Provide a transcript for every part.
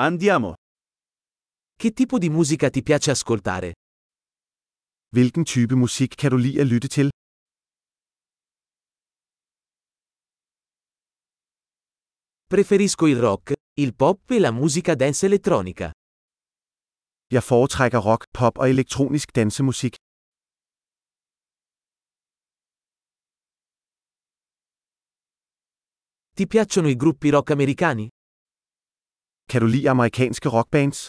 Andiamo. Che tipo di musica ti piace ascoltare? Hvilken type musik kan du lide at lytte til? Preferisco il rock, il pop e la musica dance elettronica. Jeg foretrækker rock, pop og elektronisk dansemusik. Ti piacciono i gruppi rock americani? Kan du lide amerikanske rockbands?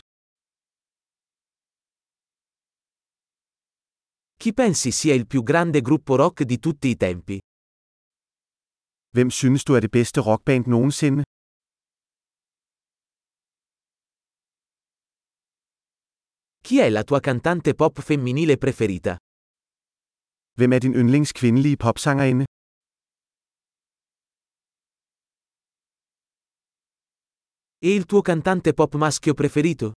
Chi pensi sia il più grande gruppo rock di tutti i tempi? Hvem synes du er det bedste rockband nogensinde? Chi è la tua cantante pop femminile preferita? Hvem er din yndlings kvindelige popsangerinde? E il tuo cantante pop maschio preferito?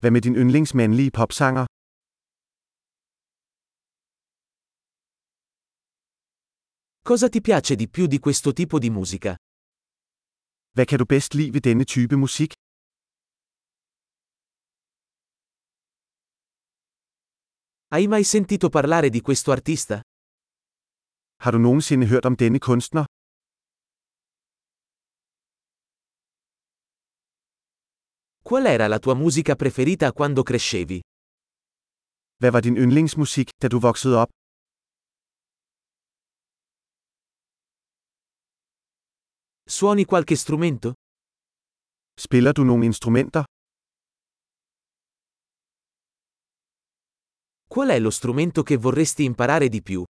Hvad med din yndlings mandlige popsanger? Cosa ti piace di più di questo tipo di musica? Hvad kan du bedst lide ved denne type musik? Hai mai sentito parlare di questo artista? Har du nogensinde hørt om denne kunstner? Qual era la tua musica preferita quando crescevi? Hvad var din yndlingsmusik, da du voksede op? Suoni qualche strumento? Spiller du nogle instrumenter? Qual è lo strumento che vorresti imparare di più?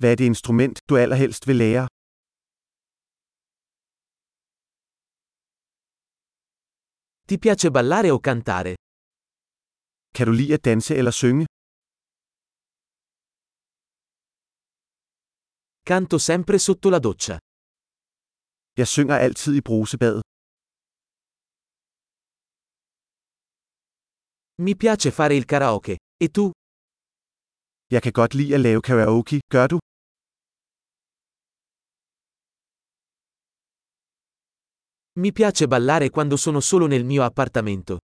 Hvad er det instrument, du allerhelst vil lære? Ti piace ballare o cantare? Kan du lide at danse eller synge? Canto sempre sotto la doccia. Jeg synger altid i brusebadet. Mi piace fare il karaoke. E tu? Jeg kan godt lide at lave karaoke, gør du? Mi piace ballare quando sono solo nel mio appartamento.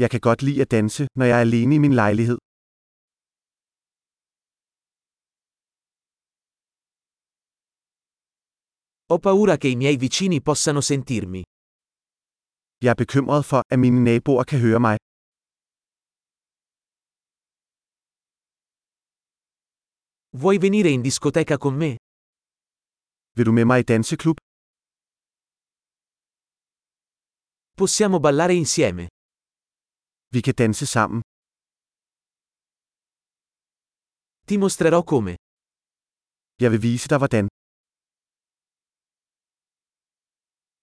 Jeg kan godt lide at danse, når jeg er alene i min lejlighed. Ho paura che i miei vicini possano sentirmi. Jeg er bekymret for, at mine naboer kan høre mig. Vuoi venire in discoteca con me? Vil du med mig i danseklub? Possiamo ballare insieme. Vi kan danse sammen. Ti mostrerò come. Jeg vil vise dig hvordan.